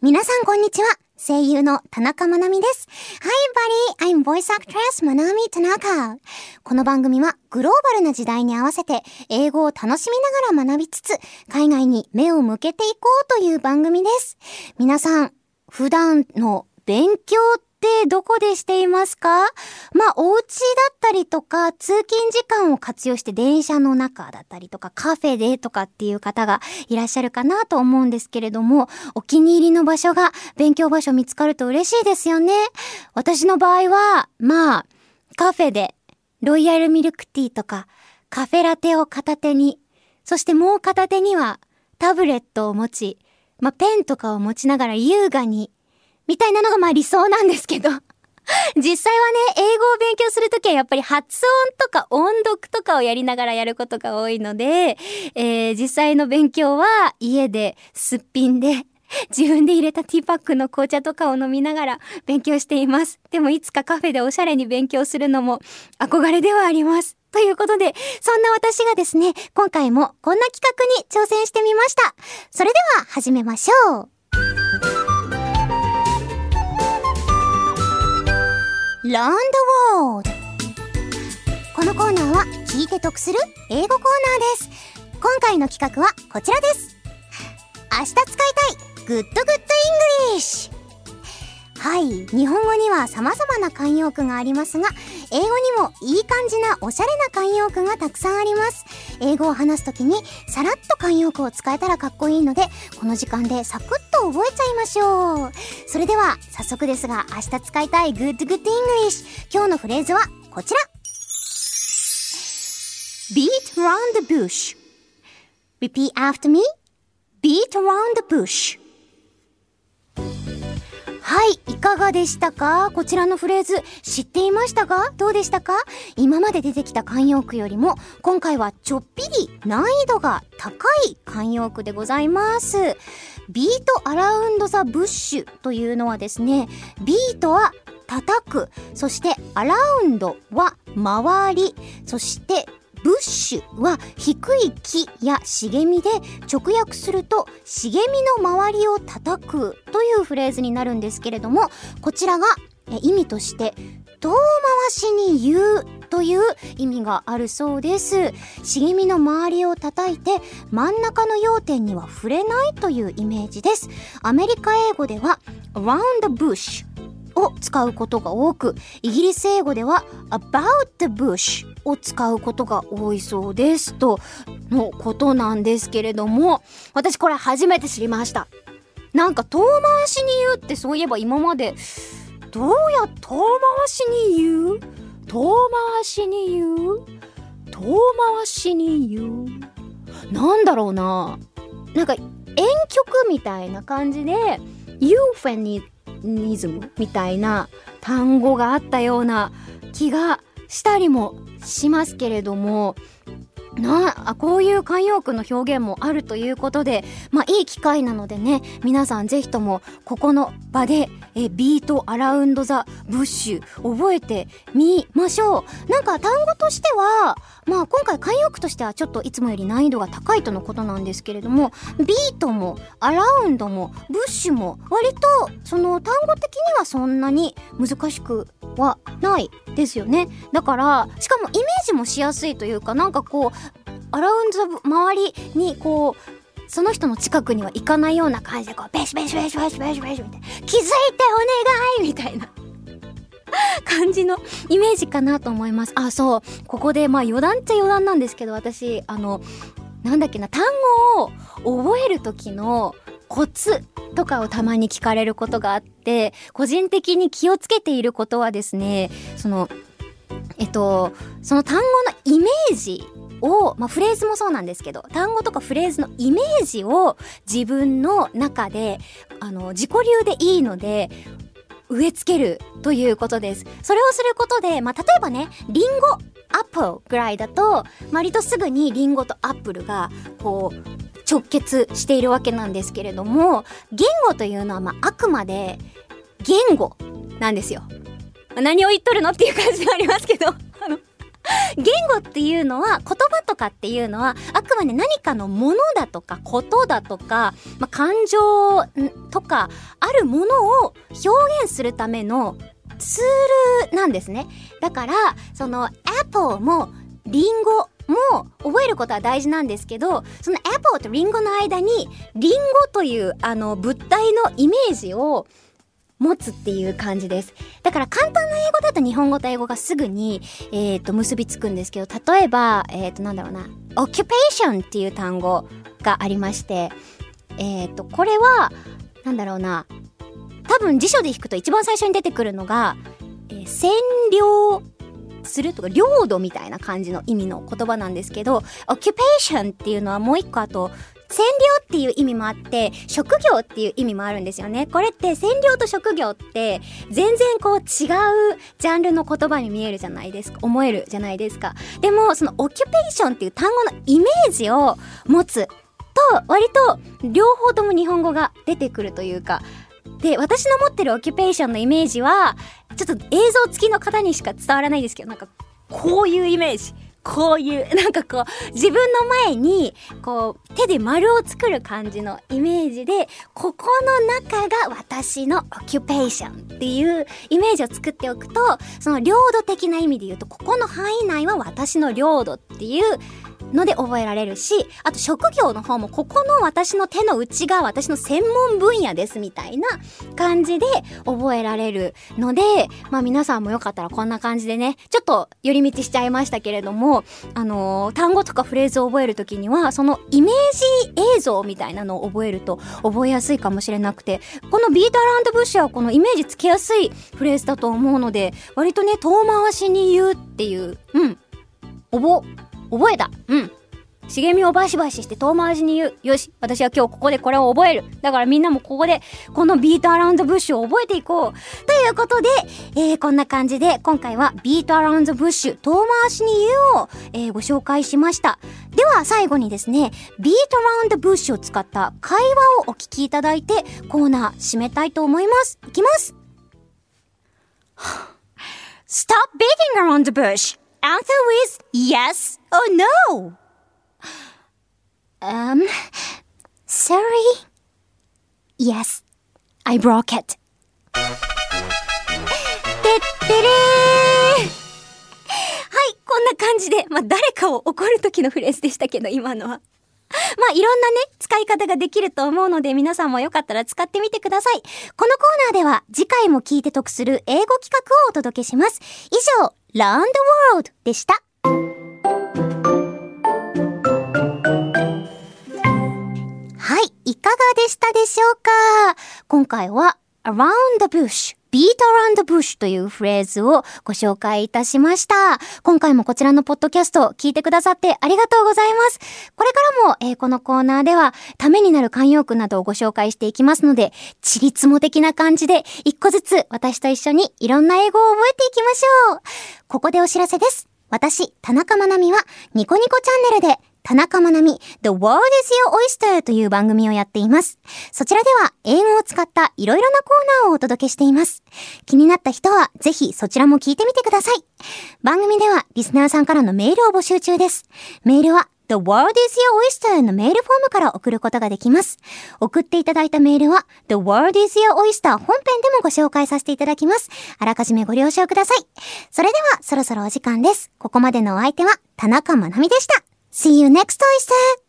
皆さんこんにちは。声優の田中まなみです。Hi buddy, I'm voice actress まなみ田中。この番組はグローバルな時代に合わせて英語を楽しみながら学びつつ、海外に目を向けていこうという番組です。皆さん、普段の勉強ってどこでしていますか？まあ、お家だったりとか、通勤時間を活用して電車の中だったりとか、カフェでとかっていう方がいらっしゃるかなと思うんですけれども、お気に入りの場所が勉強場所見つかると嬉しいですよね。私の場合は、まあ、カフェでロイヤルミルクティーとか、カフェラテを片手に、そしてもう片手にはタブレットを持ち、まあ、ペンとかを持ちながら優雅にみたいなのがまあ理想なんですけど。実際はね、英語を勉強するときはやっぱり発音とか音読とかをやりながらやることが多いので、えー、実際の勉強は家ですっぴんで、自分で入れたティーパックの紅茶とかを飲みながら勉強しています。でもいつかカフェでおしゃれに勉強するのも憧れではあります。ということで、そんな私がですね、今回もこんな企画に挑戦してみました。それでは始めましょう。ランドワールド。このコーナーは聞いて得する英語コーナーです。今回の企画はこちらです。明日使いたい Good Good English。はい。日本語には様々な慣用句がありますが英語にもいい感じなおしゃれな慣用句がたくさんあります。英語を話すときにさらっと慣用句を使えたらかっこいいのでこの時間でサクッと覚えちゃいましょう。それでは早速ですが明日使いたい Good Good English 今日のフレーズはこちら。Beat round the bush. Repeat after me. Beat around the bush. はい、いかがでしたか？こちらのフレーズ知っていましたか？どうでしたか？今まで出てきた慣用句よりも今回はちょっぴり難易度が高い慣用句でございます。 beat around the bush というのはですね、ビートは叩く、そしてアラウンドは周り、そしてブッシュは低い木や茂みで直訳すると茂みの周りを叩くというフレーズになるんですけれどもこちらが意味として遠回しに言うという意味があるそうです。茂みの周りを叩いて真ん中の要点には触れないというイメージです。アメリカ英語では around the bush を使うことが多くイギリス英語では about the bush を使うことが多いそうですとのことなんですけれども私これ初めて知りました。なんか遠回しに言うってそういえば今までどうや遠回しに言う？遠回しに言う？遠回しに言う？なんだろうな。なんか婉曲みたいな感じで euphemism みたいな単語があったような気がしたりもしますけれどもなあこういう慣用句の表現もあるということでまあいい機会なのでね皆さんぜひともここの場でえ beat around the bush 覚えてみましょう。なんか単語としてはまあ今回慣用句としてはちょっといつもより難易度が高いとのことなんですけれどもビートもアラウンドもブッシュも割とその単語的にはそんなに難しくはないですよね。だからしかもイメージもしやすいというかなんかこうアラウンド周りにこうその人の近くには行かないような感じでこうベシベシベシベシベシベシみたいな気づいてお願いみたいな感じのイメージかなと思いますあそうここでまあ余談っちゃ余談なんですけど私あのなんだっけな単語を覚える時のコツとかをたまに聞かれることがあって個人的に気をつけていることはですねそのえっとその単語のイメージを、まあ、フレーズもそうなんですけど単語とかフレーズのイメージを自分の中であの自己流でいいので植え付けるということです。それをすることで、まあ、例えばね、リンゴ、アップルぐらいだと、割とすぐにリンゴとアップルが、こう、直結しているわけなんですけれども、言語というのは、まあ、あくまで、言語なんですよ。何を言っとるのっていう感じではありますけど、言語っていうのは、言葉とかっていうのは、あくまで何かのものだとか、ことだとか、まあ、感情とか、あるものを表現するためのツールなんですね。だから、その、Apple も、リンゴも覚えることは大事なんですけど、その Apple とリンゴの間に、リンゴというあの物体のイメージを持つっていう感じです。だから簡単な英語だと日本語と英語がすぐに、え、ー、と、結びつくんですけど、例えば、えっ、ー、と、なんだろうな、occupation っていう単語がありまして、えっ、ー、と、これは、なんだろうな、多分辞書で引くと一番最初に出てくるのが、えー、占領するとか、領土みたいな感じの意味の言葉なんですけど、occupation っていうのはもう一個あと、占領っていう意味もあって、職業っていう意味もあるんですよね。これって占領と職業って全然こう違うジャンルの言葉に見えるじゃないですか。思えるじゃないですか。でも、そのオキュペーションっていう単語のイメージを持つと、割と両方とも日本語が出てくるというか、で、私の持ってるオキュペーションのイメージは、ちょっと映像付きの方にしか伝わらないですけど、なんか、こういうイメージ。こういう、なんかこう、自分の前に、こう、手で丸を作る感じのイメージで、ここの中が私のオキュペーションっていうイメージを作っておくと、その領土的な意味で言うと、ここの範囲内は私の領土っていうので覚えられるし、あと職業の方もここの私の手の内が私の専門分野ですみたいな感じで覚えられるので、まあ皆さんもよかったらこんな感じでね、ちょっと寄り道しちゃいましたけれども、あのー、単語とかフレーズを覚えるときには、そのイメージ映像みたいなのを覚えると覚えやすいかもしれなくて、この beat around bush はこのイメージつけやすいフレーズだと思うので、割とね、遠回しに言うっていう、うん、覚、覚えた。うん。茂みをバシバシして遠回しに言う。よし、私は今日ここでこれを覚える。だからみんなもここで、この beat around bush を覚えていこう。ということで、えー、こんな感じで、今回は beat around bush、遠回しに言うを、えー、ご紹介しました。では、最後にですね、ビートアラウンドブッシュを使った会話をお聞きいただいて、コーナー締めたいと思います。いきます。Stop beating around the bush! answer is yes or no. Um, sorry. Yes, I broke it. てってれーはい、こんな感じで、まあ、誰かを怒るときのフレーズでしたけど、今のは。まあ、いろんなね、使い方ができると思うので、皆さんもよかったら使ってみてください。このコーナーでは、次回も聞いて得する英語企画をお届けします。以上、Learn the World でした。はい、いかがでしたでしょうか？今回は Around the Bush Beat Around Bush というフレーズをご紹介いたしました。今回もこちらのポッドキャスト聞いてくださってありがとうございます。これからも、えー、このコーナーではためになる慣用句などをご紹介していきますので、ちりつも的な感じで一個ずつ私と一緒にいろんな英語を覚えていきましょう。ここでお知らせです。私、田中まなみはニコニコチャンネルで田中まなみ The World is Your Oyster という番組をやっています。そちらでは英語を使ったいろいろなコーナーをお届けしています。気になった人はぜひそちらも聞いてみてください。番組ではリスナーさんからのメールを募集中です。メールは The World is Your Oyster のメールフォームから送ることができます。送っていただいたメールは The World is Your Oyster 本編でもご紹介させていただきます。あらかじめご了承ください。それではそろそろお時間です。ここまでのお相手は田中まなみでした。See you next oyster!